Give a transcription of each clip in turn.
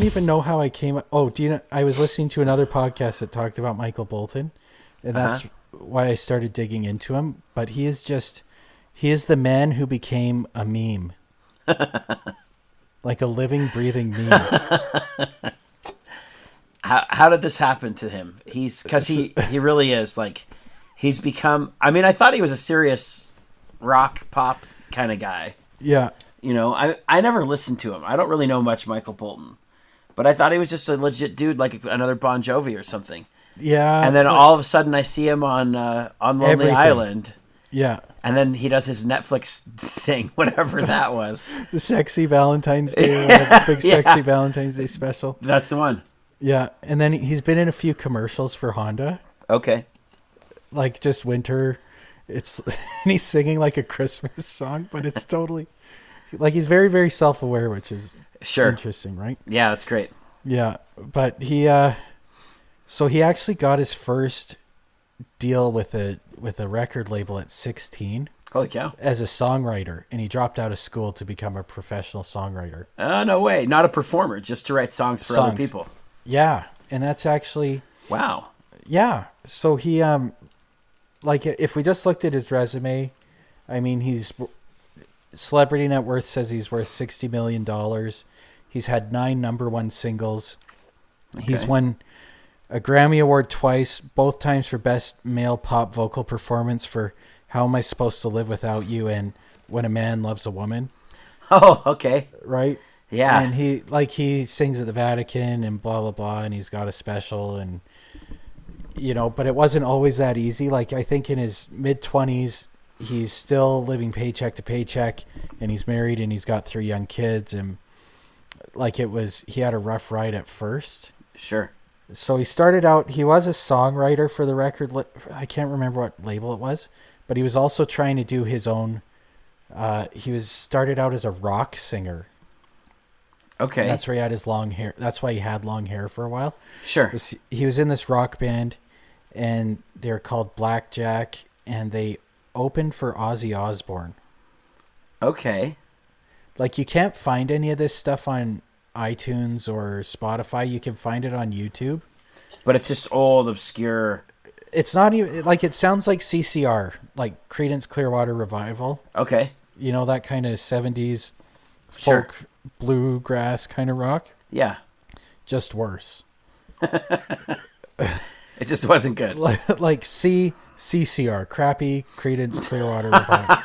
Don't even know how I came. Oh, do you know? I was listening to another podcast that talked about Michael Bolton, and uh-huh. that's why I started digging into him. But he is just he is the man who became a meme, like a living, breathing meme. How how did this happen to him? He's because he he really is like he's become. I mean, I thought he was a serious rock pop kind of guy. Yeah, You know, I I never listened to him. I don't really know much Michael Bolton, but I thought he was just a legit dude, like another Bon Jovi or something. yeah. And then all of a sudden, I see him on uh, on Lonely Everything. Island, yeah, and then he does his Netflix thing, whatever that was. the sexy Valentine's Day, uh, big Yeah. sexy Valentine's Day special. That's the one. Yeah, and then he's been in a few commercials for Honda, Okay. like just winter. It's and he's singing like a Christmas song, but it's totally like he's very very self aware, which is Sure. interesting, right? Yeah, that's great. Yeah, but he uh so he actually got his first deal with a with a record label at 16 Holy cow. as a songwriter and he dropped out of school to become a professional songwriter. Oh, no way. Not a performer, just to write songs for other people. Yeah, and that's actually Wow. yeah. So he um like if we just looked at his resume, I mean he's Celebrity Net Worth says he's worth 60 million dollars. He's had 9 number 1 singles. He's won a Grammy Award twice, both times for Best Male Pop Vocal Performance for How Am I Supposed to Live Without You and When a Man Loves a Woman, Oh, okay. right? Yeah. And he like he sings at the Vatican and blah blah blah and he's got a special and you know, but it wasn't always that easy. Like I think in his mid 20s he's still living paycheck to paycheck and he's married and he's got three young kids and like it was he had a rough ride at first Sure. so he started out he was a songwriter for the record i can't remember what label it was but he was also trying to do his own uh, he was started out as a rock singer Okay. that's where he had his long hair that's why he had long hair for a while sure. he was in this rock band and they're called blackjack and they opened for ozzy osbourne Okay. like you can't find any of this stuff on itunes or spotify you can find it on youtube But it's just old, obscure. it's not even like it sounds like CCR, like Creedence Clearwater Revival. Okay. You know that kind of '70s Sure. folk bluegrass kind of rock, Yeah. just worse. It just wasn't good. Like, like C CCR, crappy Creedence Clearwater Revival.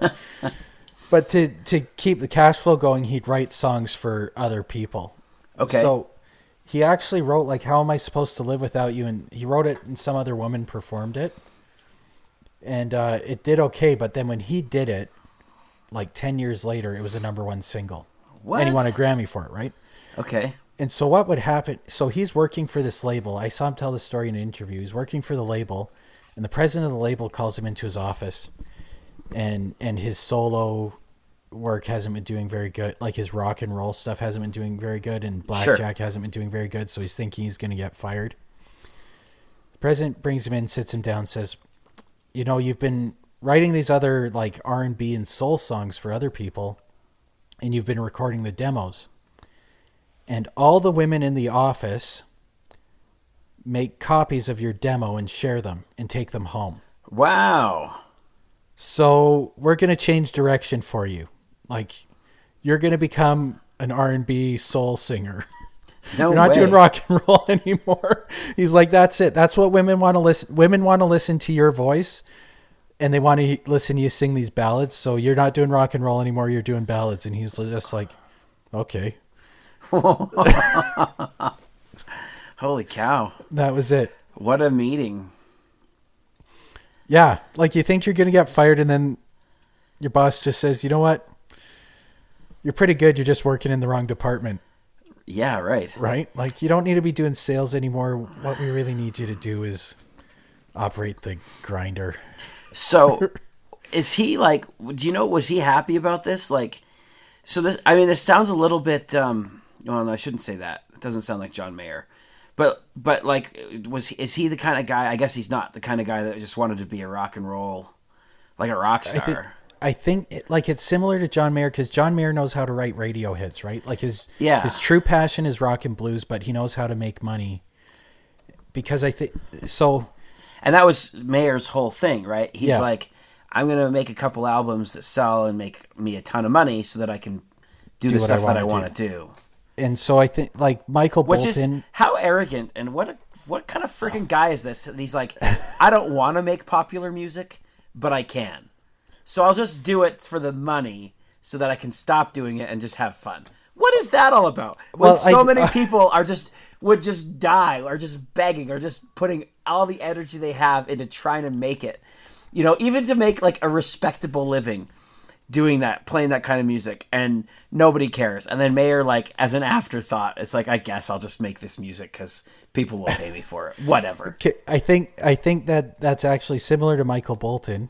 Right. But to to keep the cash flow going, he'd write songs for other people. Okay. So he actually wrote like "How Am I Supposed to Live Without You," and he wrote it, and some other woman performed it, and uh, it did okay. But then when he did it, like ten years later, it was a number one single, What? and he won a Grammy for it, right? Okay. And so what would happen? So he's working for this label. I saw him tell the story in an interview. He's working for the label, and the president of the label calls him into his office, and and his solo work hasn't been doing very good. Like his rock and roll stuff hasn't been doing very good, and Sure. blackjack hasn't been doing very good. So he's thinking he's going to get fired. The president brings him in, sits him down, says, "You know, you've been writing these other like R and B and soul songs for other people, and you've been recording the demos." and all the women in the office make copies of your demo and share them and take them home. Wow. So we're going to change direction for you. Like you're going to become an R&B soul singer. No You're not way. doing rock and roll anymore. He's like that's it. That's what women want to listen women want to listen to your voice and they want to listen to you sing these ballads. So you're not doing rock and roll anymore. You're doing ballads and he's just like okay. Holy cow. That was it. What a meeting. Yeah, like you think you're gonna get fired, and then your boss just says, "You know what? You're pretty good. You're just working in the wrong department, Yeah, right. right? Like you don't need to be doing sales anymore. What we really need you to do is operate the grinder." So, is he like? Do you know? Was he happy about this? Like, so this. I mean, this sounds a little bit. um Well, no, I shouldn't say that. It doesn't sound like John Mayer. But but like, was he, is he the kind of guy? I guess he's not the kind of guy that just wanted to be a rock and roll, like a rock I star. think I think it, like it's similar to John Mayer because John Mayer knows how to write radio hits, right? Like his Yeah. his true passion is rock and blues, but he knows how to make money. Because I think so. And that was Mayer's whole thing, right? He's Yeah. like, I'm gonna make a couple albums that sell and make me a ton of money so that I can do, Do the what I stuff that I want to do. And so I think like Michael Which Bolton. is how arrogant and what a, what kind of freaking guy is this? And he's like, I don't want to make popular music, but I can. So I'll just do it for the money so that I can stop doing it and just have fun. What is that all about? When Well, so I- many people are just would just die or just begging or just putting all the energy they have into trying to make it. You know, even to make like a respectable living doing that, playing that kind of music, and nobody cares. And then Mayer, like as an afterthought, it's like, I guess I'll just make this music because people will pay me for it. Whatever. I think I think that that's actually similar to Michael Bolton,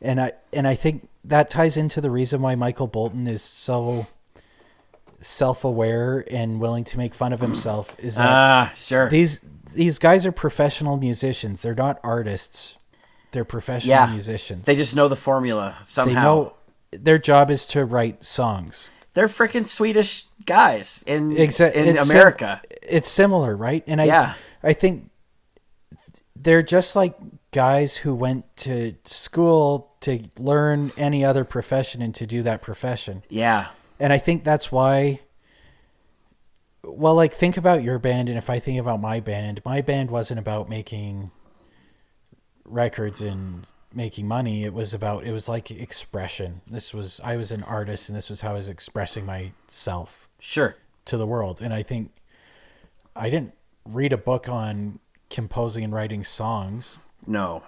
and I and I think that ties into the reason why Michael Bolton is so self-aware and willing to make fun of himself is that Ah, sure. these these guys are professional musicians. They're not artists. They're professional Yeah. musicians. They just know the formula somehow. they know their job is to write songs. They're freaking Swedish guys in Exa- in it's sim- America. it's similar, right? And I Yeah. I think they're just like guys who went to school to learn any other profession and to do that profession. yeah. And I think that's why well, like think about your band and if I think about my band, my band wasn't about making records and making money. It was about it was like expression. This was I was an artist and this was how I was expressing myself Sure. to the world. And I think I didn't read a book on composing and writing songs, No.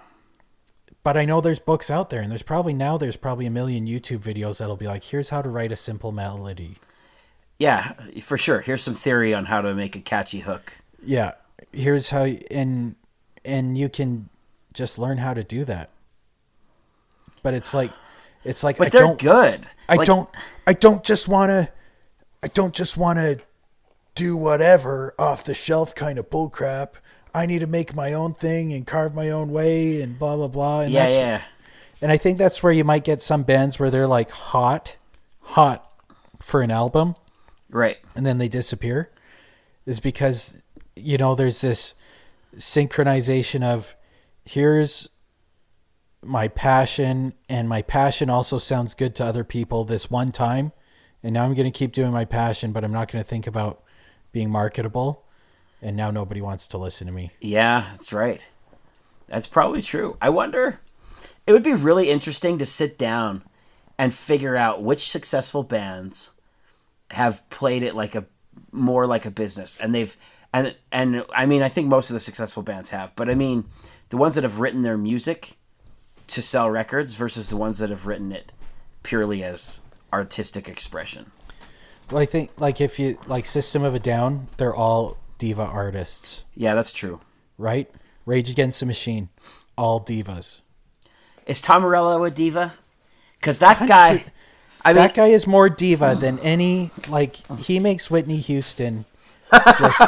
but I know there's books out there, and there's probably now there's probably a million YouTube videos that'll be like, here's how to write a simple melody. Yeah, for sure. Here's some theory on how to make a catchy hook. Yeah, here's how, and and you can just learn how to do that. But it's like, it's like But I they're don't, good. I Like, don't, I don't just want to, I don't just want to do whatever off the shelf kind of bullcrap. I need to make my own thing and carve my own way and blah blah blah. And Yeah, that's, yeah. And I think that's where you might get some bands where they're like hot, hot for an album, Right. and then they disappear, is because you know there's this synchronization of here's my passion and my passion also sounds good to other people this one time and now I'm going to keep doing my passion but I'm not going to think about being marketable and now nobody wants to listen to me. Yeah, that's right. That's probably true. I wonder. It would be really interesting to sit down and figure out which successful bands have played it like a more like a business, and they've and and I mean I think most of the successful bands have, but I mean the ones that have written their music to sell records versus the ones that have written it purely as artistic expression. Well, I think like if you like System of a Down, they're all diva artists, Yeah, that's true. right? Rage Against the Machine, all divas. Is Tom Morello a diva? Because that guy, I mean, that guy is more diva than any like he makes Whitney Houston just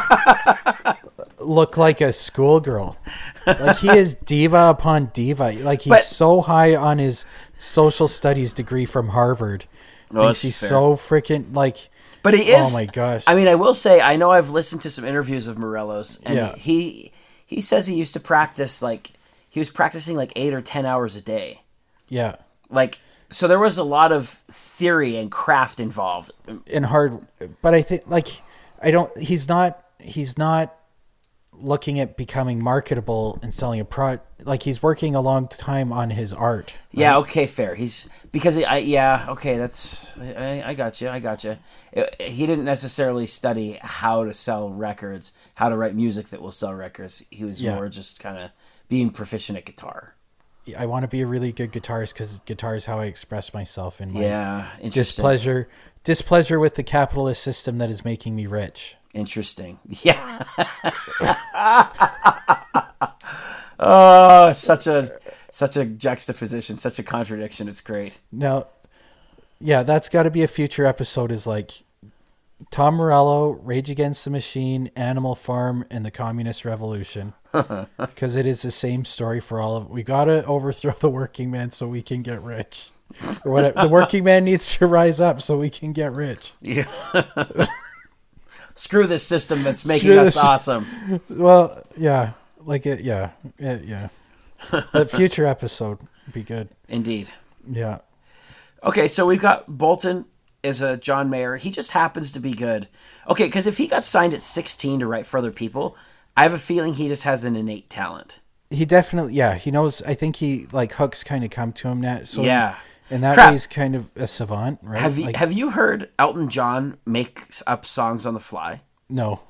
look like a schoolgirl. Like he is diva upon diva. Like he's But- so high on his social studies degree from Harvard. Well, thinks he's fair. so freaking like But he oh is. Oh my gosh. I mean, I will say, I know I've listened to some interviews of Morello's, and Yeah. he he says he used to practice like he was practicing like eight or ten hours a day. yeah. Like, so there was a lot of theory and craft involved. and hard but i think like i don't he's not he's not looking at becoming marketable and selling a product like he's working a long time on his art Yeah, okay, fair. He's because I yeah, okay, that's I, I got you, I got you. He didn't necessarily study how to sell records, how to write music that will sell records. He was Yeah. more just kind of being proficient at guitar. i want to be a really good guitarist because guitar is how i express myself in my Yeah, displeasure displeasure with the capitalist system that is making me rich Interesting. Yeah. oh, such a such a juxtaposition, such a contradiction. It's great. now yeah that's got to be a future episode is like tom morello rage against the machine animal farm and the communist revolution because it is the same story for all of we gotta overthrow the working man so we can get rich or whatever. the working man needs to rise up so we can get rich. Yeah. Screw this system that's making Screw us this- awesome. Well, yeah, like it, yeah, yeah, yeah. But future episode would be good. Indeed. Yeah, Okay, so we've got Bolton is a John Mayer. He just happens to be good. Okay, because if he got signed at 16 to write for other people, I have a feeling he just has an innate talent. he definitely, yeah, he knows. I think he like hooks kind of come to him now. So Yeah. And that Crap. way he's kind of a savant, right? Have you Like, have you heard Elton John make up songs on the fly? no,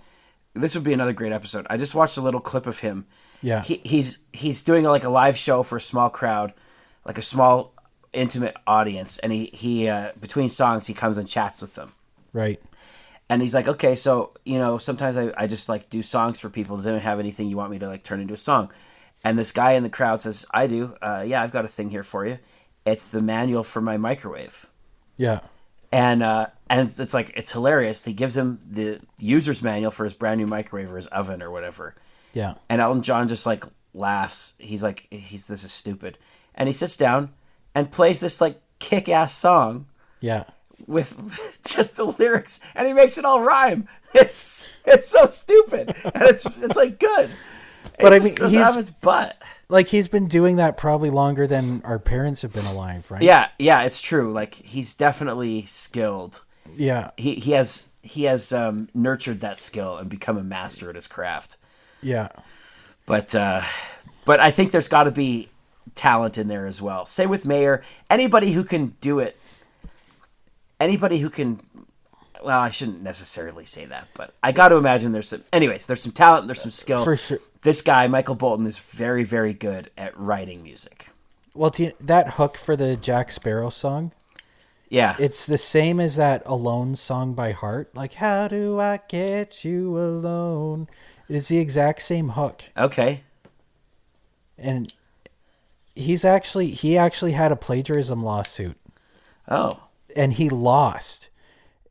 This would be another great episode. I just watched a little clip of him. Yeah. he, he's he's doing like a live show for a small crowd, like a small intimate audience, and he he uh, between songs he comes and chats with them. right? And he's like, okay, so you know, sometimes I, I just like do songs for people. Does anyone have anything you want me to like turn into a song? And this guy in the crowd says, I do. Uh, yeah, I've got a thing here for you. It's the manual for my microwave. Yeah, And uh, and it's, it's like it's hilarious. He gives him the user's manual for his brand new microwave or his oven or whatever. yeah, And Elton John just like laughs. He's like, he's this is stupid. And he sits down and plays this like kick ass song yeah. with just the lyrics and he makes it all rhyme. It's it's so stupid. And it's it's like good. But It I mean, he's- his butt. Like he's been doing that probably longer than our parents have been alive, right? Yeah, yeah, it's true. Like he's definitely skilled. yeah, He he has he has um, nurtured that skill and become a master at his craft. yeah, But uh, but I think there's got to be talent in there as well. Say with Mayer, anybody who can do it, anybody who can. Well, I shouldn't necessarily say that, but I got to imagine there's some. Anyways, there's some talent, there's some skill. For sure. This guy, Michael Bolton, is very, very good at writing music. Well, you, that hook for the Jack Sparrow song, Yeah, it's the same as that Alone song by Heart. Like, how do I get you alone? It is the exact same hook, okay. and he's actually he actually had a plagiarism lawsuit, Oh, and he lost.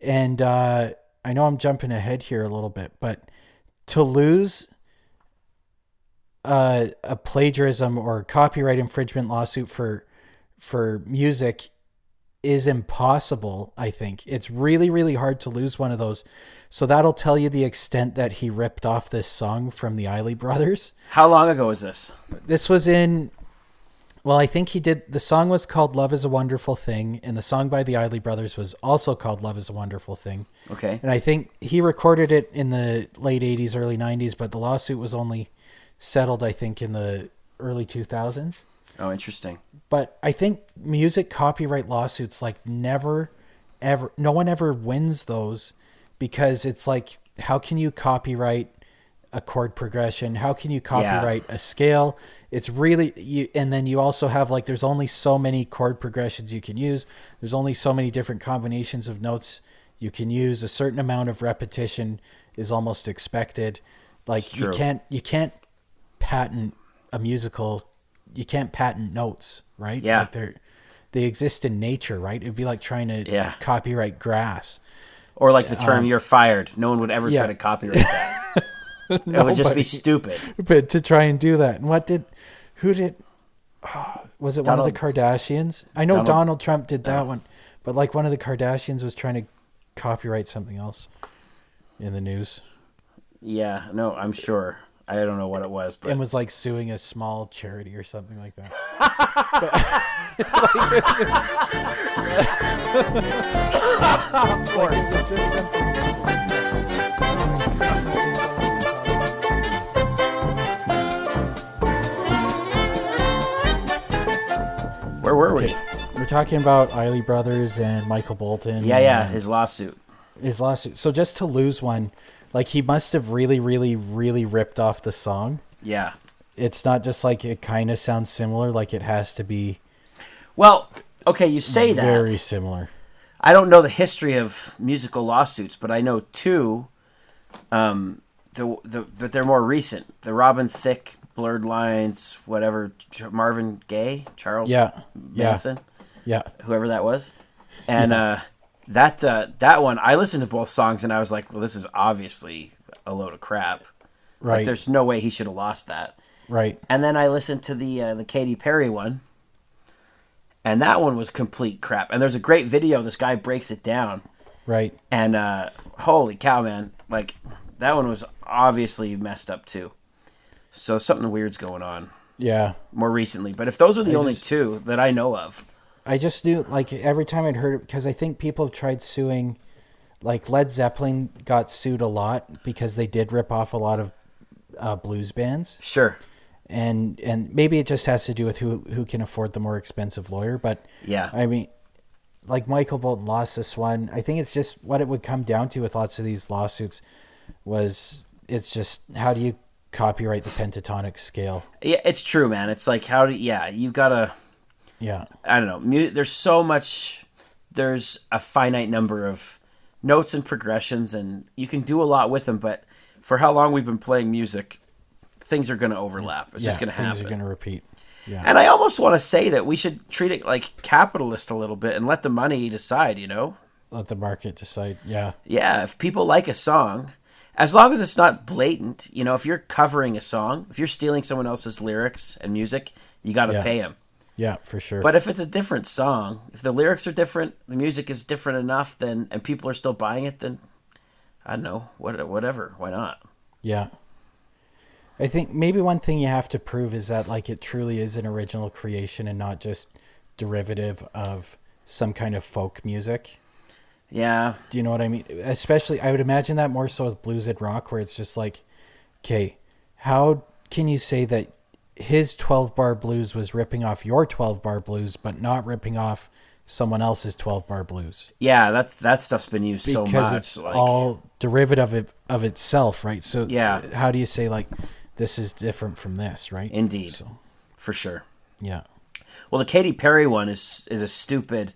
And uh, I know I'm jumping ahead here a little bit, but to lose uh, a plagiarism or copyright infringement lawsuit for for music is impossible. I think it's really really hard to lose one of those. So that'll tell you the extent that he ripped off this song from the Isley brothers. how long ago was this? This was in. Well, I think he did. The song was called "Love Is a Wonderful Thing," and the song by the Isley brothers was also called "Love Is a Wonderful Thing." Okay, And I think he recorded it in the late 80s, early 90s, but the lawsuit was only settled, I think, in the early 2000s. oh, interesting. But I think music copyright lawsuits, like, never, ever, no one ever wins those because it's like, how can you copyright a chord progression? How can you copyright a scale? It's really, you, and then you also have like, there's only so many chord progressions you can use, there's only so many different combinations of notes you can use. A certain amount of repetition is almost expected. Like, you can't, you can't patent a musical you can't patent notes right Yeah. like they're they exist in nature right it'd be like trying to Yeah. copyright grass Or like the term "you're fired." No one would ever Um, yeah. try to copyright that. it would just be stupid. but to try and do that and what did who did oh, was it one of the kardashians i know Donald- donald, trump did that one but like one of the kardashians was trying to copyright something else in the news Yeah, no, I'm sure. I don't know what it was, but and was like suing a small charity or something like that of course it's just simple. where were we? We're talking about Isley Brothers and Michael Bolton. Yeah, yeah, his lawsuit. his lawsuit. So just to lose one, like he must have really, really, really ripped off the song. Yeah. It's not just like it kind of sounds similar. Like it has to be Well, okay, you say that. very similar. I don't know the history of musical lawsuits, but I know two. Um, the the that they're more recent. The Robin Thicke, Blurred Lines, whatever, Marvin Gaye, Charles Yeah, yeah. Manson, Yeah, whoever that was, and uh, that uh, that one I listened to both songs and I was like, well, this is obviously a load of crap. Like, right, there's no way he should have lost that. right. And then I listened to the uh, the Katy Perry one, and that one was complete crap. And there's a great video. This guy breaks it down, Right. and uh, holy cow, man! Like that one was obviously messed up too. So something weird's going on Yeah. more recently. But if those are the I only just- two that I know of, I just knew like every time I'd heard it because I think people have tried suing, like Led Zeppelin got sued a lot because they did rip off a lot of uh, blues bands, sure, and and maybe it just has to do with who who can afford the more expensive lawyer. But yeah, I mean, like Michael Bolton lost this one. I think it's just what it would come down to with lots of these lawsuits was it's just how do you copyright the pentatonic scale? yeah, it's true, man. It's like how do yeah, you've got to. Yeah. I don't know. Mu- there's so much. There's a finite number of notes and progressions, and you can do a lot with them. But for how long we've been playing music, things are going to overlap. It's yeah, just going to happen. things are going to repeat. Yeah. And I almost want to say that we should treat it like capitalist a little bit and let the money decide. You know? Let the market decide. Yeah. Yeah. If people like a song, as long as it's not blatant, you know, if you're covering a song, if you're stealing someone else's lyrics and music, you got to Yeah. pay them. Yeah, for sure. But if it's a different song, if the lyrics are different, the music is different enough, then and people are still buying it, then I don't know, what, whatever, why not? Yeah. I think maybe one thing you have to prove is that like it truly is an original creation and not just derivative of some kind of folk music. Yeah, Do you know what I mean? Especially I would imagine that more so with blues and rock where it's just like okay, how can you say that his 12 bar blues was ripping off your 12 bar blues but not ripping off someone else's 12 bar blues? yeah, that that stuff's been used so because much. it's like, all derivative of, of itself, right? So Yeah. how do you say like this is different from this, right? Indeed. So for sure. yeah, Well, the Katy Perry one is is a stupid.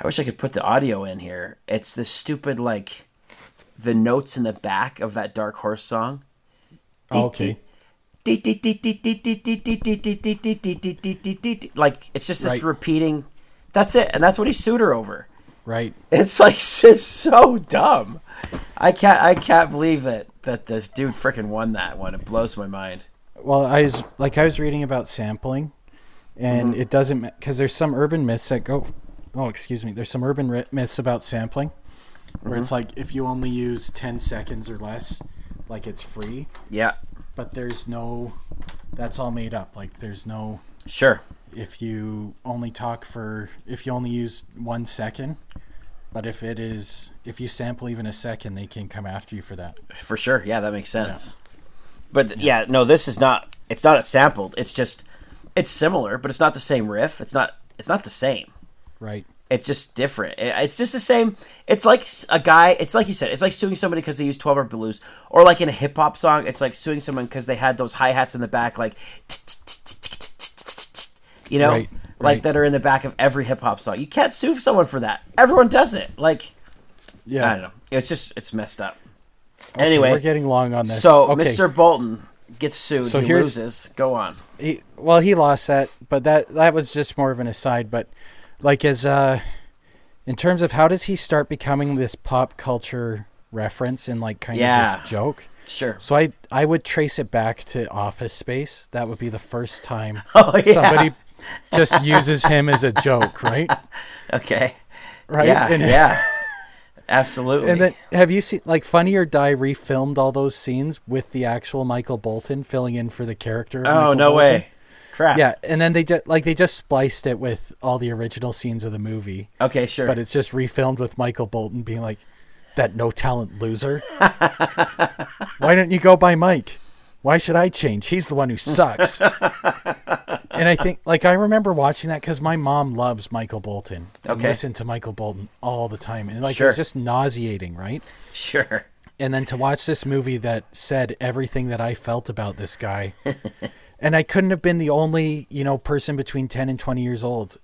I wish I could put the audio in here. It's this stupid like the notes in the back of that Dark Horse song. Oh, okay, Like it's just this Right. repeating. That's it, and that's what he sued her over. right? It's like it's so dumb. I can't I can't believe that that this dude freaking won that one. It blows my mind. Well, I was like I was reading about sampling, and Mm-hmm. it doesn't because there's some urban myths that go. Oh, excuse me. There's some urban ri- myths about sampling, where it's Mm-hmm. like if you only use ten seconds or less, like it's free. Yeah, But there's no. That's all made up. Like there's no. sure. if you only talk for if you only use one second but if it is if you sample even a second they can come after you for that For sure. Yeah, that makes sense. But th- yeah, no, this is not. It's not a sampled. It's just. It's similar, but it's not the same riff. It's not. It's not the same. right It's just different. It's just the same. It's like a guy. It's like you said. It's like suing somebody because they use twelve bar blues, or like in a hip hop song, it's like suing someone because they had those hi hats in the back, like you know, Right, like right. that are in the back of every hip hop song. You can't sue someone for that. Everyone does it. Like yeah I don't know. It's just it's messed up. Okay, anyway, we're getting long on this so okay. Mr. Bolton gets sued. So he loses. Go on. he, well he lost that but that that was just more of an aside but like as uh in terms of how does he start becoming this pop culture reference and like kind Yeah. of this joke Sure. so i i would trace it back to office space that would be the first time Oh yeah. somebody just uses him as a joke right Okay. right Yeah. And- yeah. Absolutely. And then have you seen like Funny or Die refilmed all those scenes with the actual Michael Bolton filling in for the character? oh no Bolton? way. Crap. Yeah, and then they just like they just spliced it with all the original scenes of the movie, Okay. Sure. but it's just refilmed with Michael Bolton being like that no talent loser. Why don't you go by Mike? Why should I change? He's the one who sucks. and I think like I remember watching that because my mom loves Michael Bolton. Okay. listen to Michael Bolton all the time, and like Sure. was just nauseating, right? sure. and then to watch this movie that said everything that I felt about this guy. and I couldn't have been the only, you know, person between 10 and 20 years old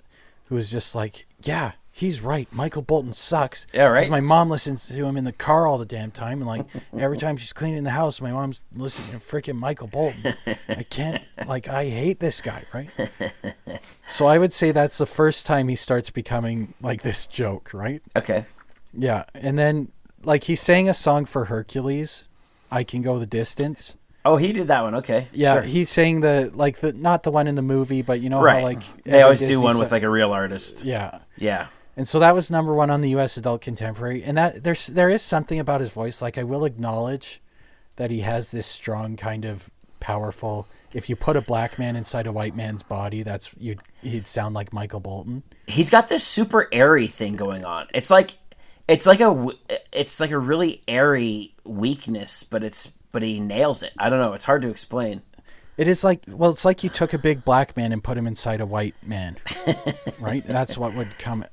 who was just like, yeah, he's right. Michael Bolton sucks. Yeah, right. Because my mom listens to him in the car all the damn time. And like every time she's cleaning the house, my mom's listening to freaking Michael Bolton. I can't, like, I hate this guy, right? So I would say that's the first time he starts becoming like this joke, right? Okay. Yeah, and then like he sang a song for Hercules, "I Can Go the Distance," Oh, he did that one. Okay. Yeah, sure. he's saying the like the not the one in the movie, but you know right. how like they always do one with like a real artist. yeah. Yeah. And so that was number one on the U.S. adult contemporary, and that there's there is something about his voice. Like I will acknowledge that he has this strong kind of powerful. If you put a black man inside a white man's body, that's you he'd sound like Michael Bolton. He's got this super airy thing going on. It's like it's like a it's like a really airy weakness, but it's but he nails it. I don't know. It's hard to explain. It is like well, it's like you took a big black man and put him inside a white man, right? That's what would come.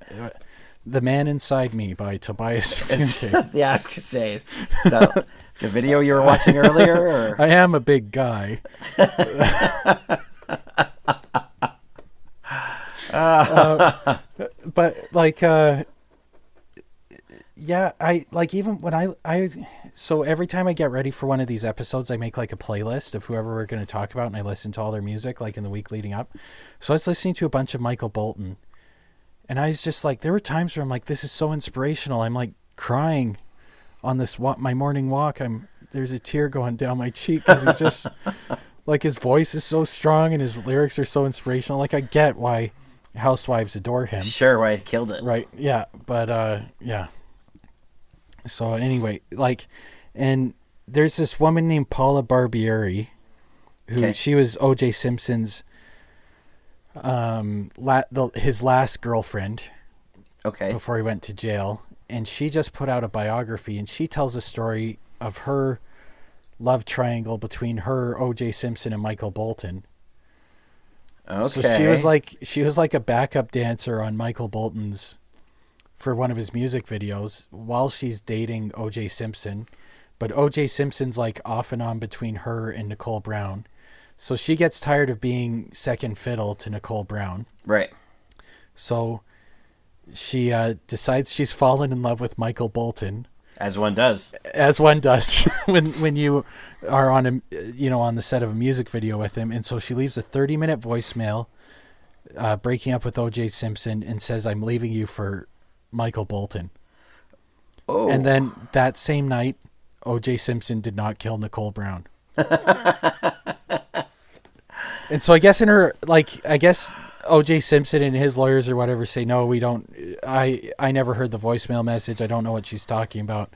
The Man Inside Me by Tobias yeah, I was gonna say is that the video you were watching earlier. Or? I am a big guy. Uh, but like, uh, yeah, I like even when I I so every time I get ready for one of these episodes, I make like a playlist of whoever we're going to talk about, and I listen to all their music like in the week leading up. So I was listening to a bunch of Michael Bolton, and I was just like, there were times where I'm like, this is so inspirational. I'm like crying on this my morning walk. I'm there's a tear going down my cheek because he's just like his voice is so strong and his lyrics are so inspirational. Like I get why housewives adore him. Sure, why I killed it. Right. Yeah. But uh yeah. So anyway, like and there's this woman named Paula Barbieri who Okay. she was OJ Simpson's um la- the, his last girlfriend Okay. before he went to jail and she just put out a biography and she tells a story of her love triangle between her OJ Simpson and Michael Bolton. Okay. So she was like she was like a backup dancer on Michael Bolton's for one of his music videos while she's dating OJ Simpson. But OJ Simpson's like off and on between her and Nicole Brown. So she gets tired of being second fiddle to Nicole Brown. right. So she uh, decides she's fallen in love with Michael Bolton, As one does. as one does when when you are on a you know on the set of a music video with him. And so she leaves a 30 minute voicemail, uh, breaking up with O.J. Simpson, and says, "I'm leaving you for Michael Bolton." Oh. And then that same night, O.J. Simpson did not kill Nicole Brown. and so I guess in her like I guess O.J. Simpson and his lawyers or whatever say no, we don't. I I never heard the voicemail message. I don't know what she's talking about.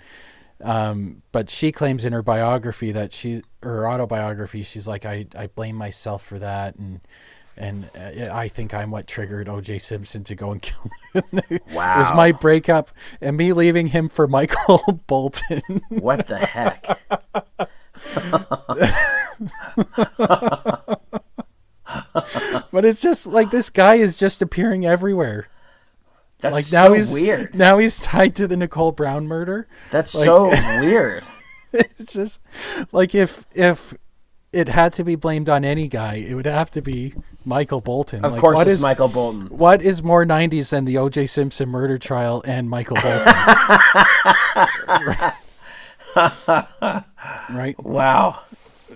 Um, but she claims in her biography that she her autobiography she's like I I blame myself for that and. And uh, I think I'm what triggered O.J. Simpson to go and kill him. wow! It was my breakup and me leaving him for Michael Bolton. What the heck? but it's just like this guy is just appearing everywhere. That's Like now so he's weird. Now he's tied to the Nicole Brown murder. That's like- so weird. It's just like if if it had to be blamed on any guy, it would have to be Michael Bolton. Of Like, course, what it's is- Michael Bolton. What is more '90s than the O.J. Simpson murder trial and Michael Bolton? right. Wow.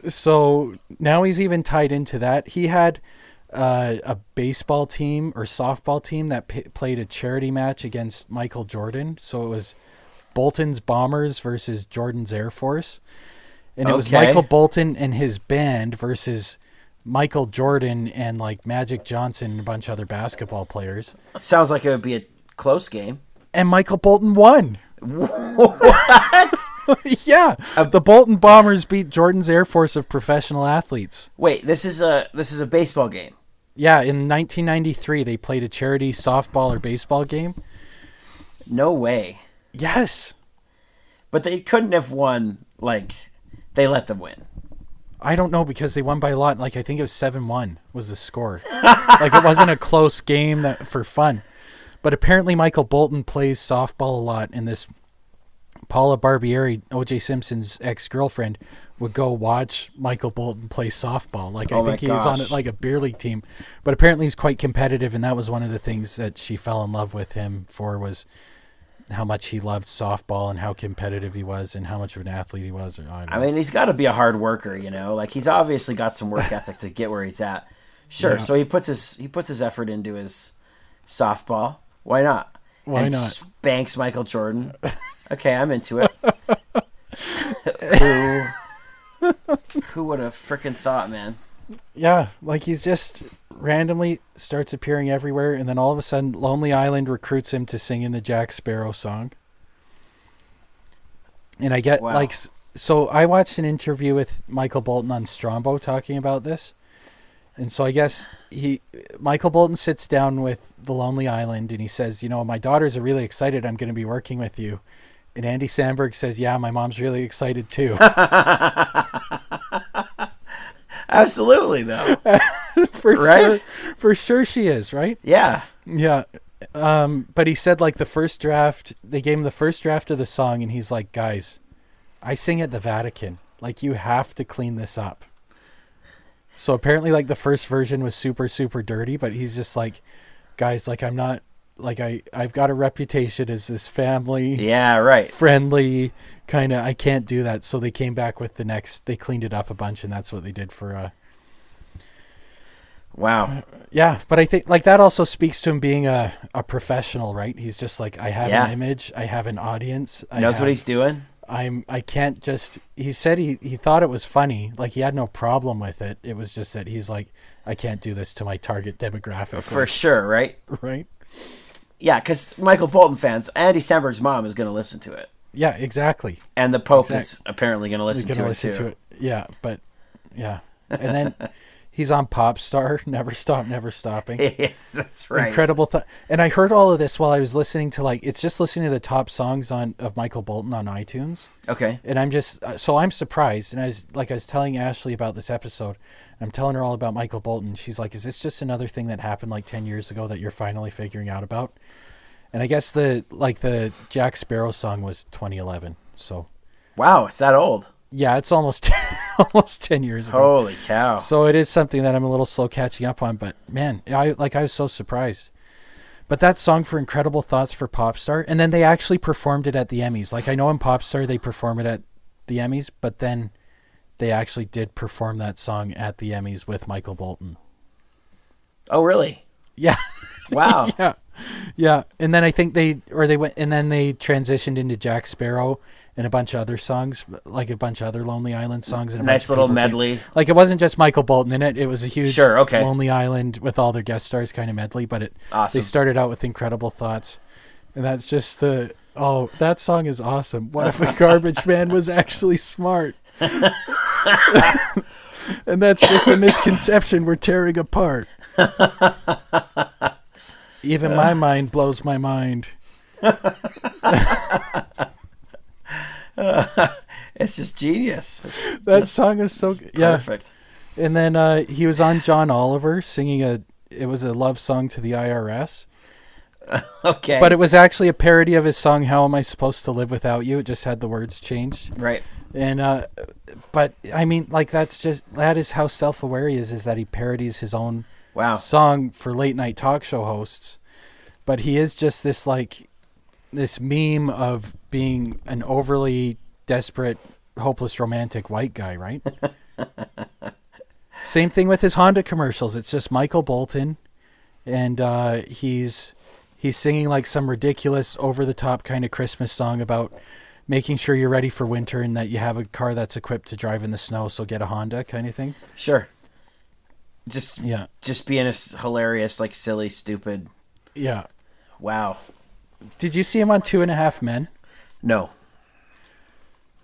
so now he's even tied into that. He had uh, a baseball team or softball team that p- played a charity match against Michael Jordan. So it was Bolton's Bombers versus Jordan's Air Force, and it was Michael Bolton and his band versus Michael Jordan and like Magic Johnson and a bunch of other basketball players. Sounds like it would be a close game. And Michael Bolton won. What? yeah, the Bolton Bombers beat Jordan's Air Force of professional athletes. Wait, this is a this is a baseball game. Yeah, in 1993, they played a charity softball or baseball game. No way. Yes. But they couldn't have won. Like they let them win. I don't know because they won by a lot. Like, I think it was 7 1 was the score. like, it wasn't a close game that, for fun. But apparently, Michael Bolton plays softball a lot, and this Paula Barbieri, OJ Simpson's ex girlfriend, would go watch Michael Bolton play softball. Like, I Oh my think he was on like a beer league team. But apparently, he's quite competitive, and that was one of the things that she fell in love with him for was how much he loved softball and how competitive he was and how much of an athlete he was. I, I mean, he's got to be a hard worker, you know. Like he's obviously got some work ethic to get where he's at. Sure. Yeah. So he puts his he puts his effort into his softball. Why not? Why and not? Spanks Michael Jordan. Okay, I'm into it. who who would have freaking thought, man? Yeah, like he's just randomly starts appearing everywhere, and then all of a sudden, Lonely Island recruits him to sing in the Jack Sparrow song. And I get Wow. like, so I watched an interview with Michael Bolton on Strombo talking about this, and so I guess he, Michael Bolton sits down with the Lonely Island, and he says, you know, my daughters are really excited. I'm going to be working with you. And Andy Samberg says, yeah, my mom's really excited too. Absolutely, though. for Right? sure, for sure she is, right? Yeah. Yeah. Um, but he said like the first draft, they gave him the first draft of the song, and he's like, guys, I sing at the Vatican. Like, you have to clean this up. So apparently, like, the first version was super, super dirty, but he's just like, guys, like, I'm not, like, I, I've got a reputation as this family Yeah. Right. friendly kind of, I can't do that. So they came back with the next, they cleaned it up a bunch, and that's what they did for, uh, Wow. Yeah, but I think like that also speaks to him being a, a professional, right? He's just like I have Yeah. an image, I have an audience. I Knows have, what he's doing. I'm I can't just he said he he thought it was funny, like he had no problem with it. It was just that he's like I can't do this to my target demographic. For like, sure, right? right? Yeah, because Michael Bolton fans, Andy Samberg's mom is going to listen to it, Yeah, exactly. and the Pope Exact- is apparently going to listen, You're to, gonna it too. to it. Yeah, but yeah. And then he's on Popstar, Never Stop, Never Stopping. yes, that's right. incredible th- and i heard all of this while i was listening to like it's just listening to the top songs on of michael bolton on itunes Okay. and i'm just uh, so i'm surprised and i was like i was telling ashley about this episode i'm telling her all about michael bolton she's like is this just another thing that happened like 10 years ago that you're finally figuring out about and i guess the like the jack sparrow song was 2011 so Wow, it's that old. Yeah it's almost almost 10 years ago Holy cow. so it is something that I'm a little slow catching up on, but man, I like I was so surprised. But that song for Incredible Thoughts for Popstar, and then they actually performed it at the Emmys. Like I know in Popstar they perform it at the Emmys, but then they actually did perform that song at the Emmys with Michael Bolton. oh, really? Yeah. Wow. yeah. Yeah. And then I think they or they went and then they transitioned into Jack Sparrow and a bunch of other songs, like a bunch of other Lonely Island songs and a nice little came- medley. Like it wasn't just Michael Bolton in it; it was a huge Sure, okay. Lonely Island with all their guest stars kind of medley. But it Awesome. they started out with Incredible Thoughts, and that's just the oh that song is awesome. What if a garbage man was actually smart? and that's just a misconception we're tearing apart. Even my mind blows my mind. It's just genius. That song is so good. Yeah. Perfect. And then uh, he was on John Oliver singing a. It was a love song to the IRS, Okay. but it was actually a parody of his song "How Am I Supposed to Live Without You." It just had the words changed. right. And uh, but I mean, like that's just that is how self-aware he is. Is that he parodies his own Wow. song for late night talk show hosts, but he is just this like this meme of being an overly desperate, hopeless romantic white guy, right? Same thing with his Honda commercials. It's just Michael Bolton, and uh, he's he's singing like some ridiculous, over the top kind of Christmas song about making sure you're ready for winter and that you have a car that's equipped to drive in the snow. So get a Honda, kind of thing. Sure. Just Yeah, just being a hilarious, like silly, stupid. yeah. Wow. Did you see him on Two and a Half Men? No.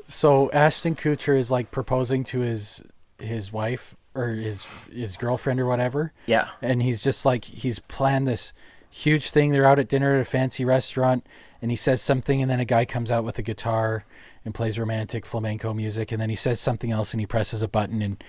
So Ashton Kutcher is like proposing to his his wife or his his girlfriend or whatever, Yeah. and he's just like he's planned this huge thing. They're out at dinner at a fancy restaurant, and he says something, and then a guy comes out with a guitar and plays romantic flamenco music, and then he says something else, and he presses a button, and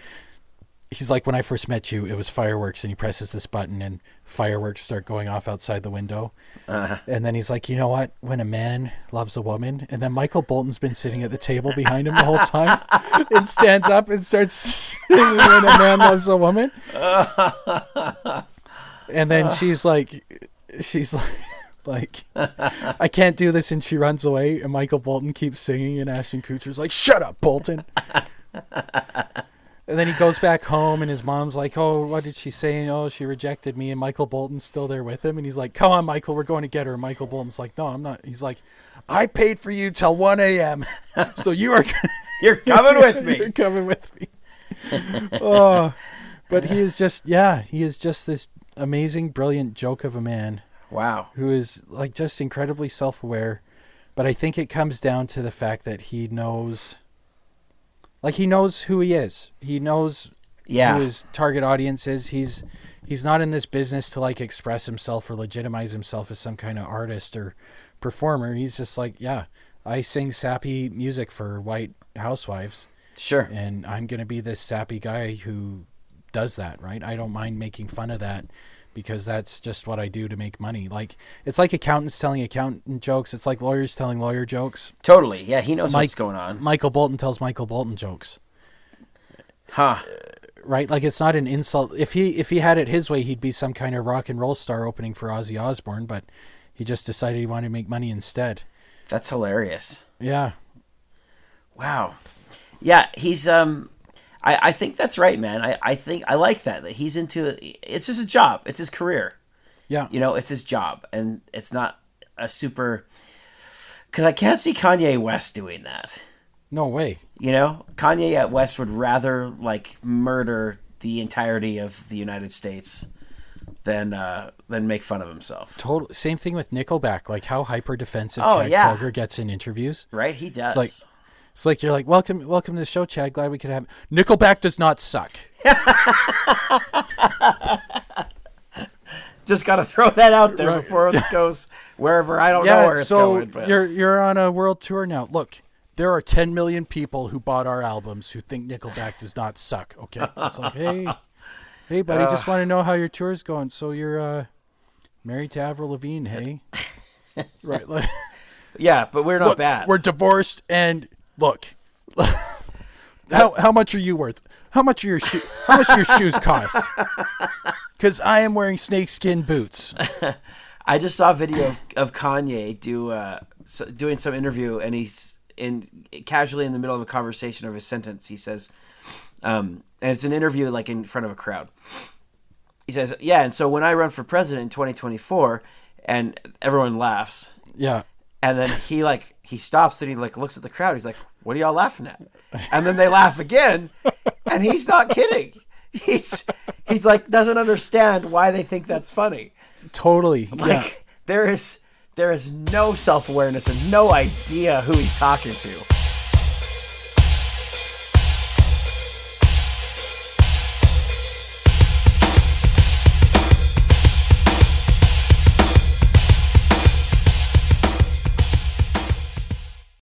he's like, "When I first met you, it was fireworks," and he presses this button, and fireworks start going off outside the window. Uh, And then he's like, you know what? When a man loves a woman, and then Michael Bolton's been sitting at the table behind him the whole time, and stands up and starts singing "When a Man Loves a Woman." And then she's like, she's like, like, I can't do this, and she runs away. And Michael Bolton keeps singing, and Ashton Kutcher's like, "Shut up, Bolton." And then he goes back home, and his mom's like, "Oh, what did she say? Oh, she rejected me." And Michael Bolton's still there with him, and he's like, "Come on, Michael, we're going to get her." And Michael Bolton's like, "No, I'm not." He's like, "I paid for you till one a.m., so you are you're coming with me. You're coming with me." oh, but he is just yeah, he is just this amazing, brilliant joke of a man Wow. who is like just incredibly self-aware. But I think it comes down to the fact that he knows, like he knows who he is. He knows Yeah. who his target audience is. He's he's not in this business to like express himself or legitimize himself as some kind of artist or performer. He's just like, yeah, I sing sappy music for white housewives Sure. and I'm going to be this sappy guy who does that, right? I don't mind making fun of that because that's just what I do to make money. Like it's like accountants telling accountant jokes, it's like lawyers telling lawyer jokes. Totally. Yeah, he knows Mike- what's going on. Michael Bolton tells Michael Bolton jokes. Huh. Right? Like it's not an insult. If he if he had it his way, he'd be some kind of rock and roll star opening for Ozzy Osbourne, but he just decided he wanted to make money instead. That's hilarious. Yeah. Wow. Yeah, he's um I, I think that's right, man. I, I think I like that. That he's into it's just a job. It's his career. Yeah. You know, it's his job and it's not a super cuz I can't see Kanye West doing that. No way. You know, Kanye at West would rather like murder the entirety of the United States than uh than make fun of himself. Total same thing with Nickelback, like how hyper defensive Oh, Chad yeah. Kroeger gets in interviews. Right? He does. like- It's like you're like, welcome, welcome to the show, Chad. Glad we could have. Nickelback does not suck. Just got to throw that out there Right. before it goes wherever I don't know where it's so going. But you're you're on a world tour now. Look, there are 10 million people who bought our albums who think Nickelback does not suck. Okay, it's like, hey, hey, buddy, just want to know how your tour's going. So you're uh, married to Avril Lavigne, hey? right, like, yeah, but we're not look, bad. we're divorced, and look, how how much are you worth? How much are your shoe? How much your shoes cost? Because I am wearing snakeskin boots. I just saw a video of, of Kanye do uh, s doing some interview, and he's in casually in the middle of a conversation of a sentence. He says, um, and it's an interview like in front of a crowd. He says, "Yeah, and so when I run for president in 2024, and everyone laughs, Yeah, and then he like he stops and he like looks at the crowd. He's like, "What are y'all laughing at?" And then they laugh again, and he's not kidding. He's he's like doesn't understand why they think that's funny. totally. Like yeah. there is there is no self awareness and no idea who he's talking to.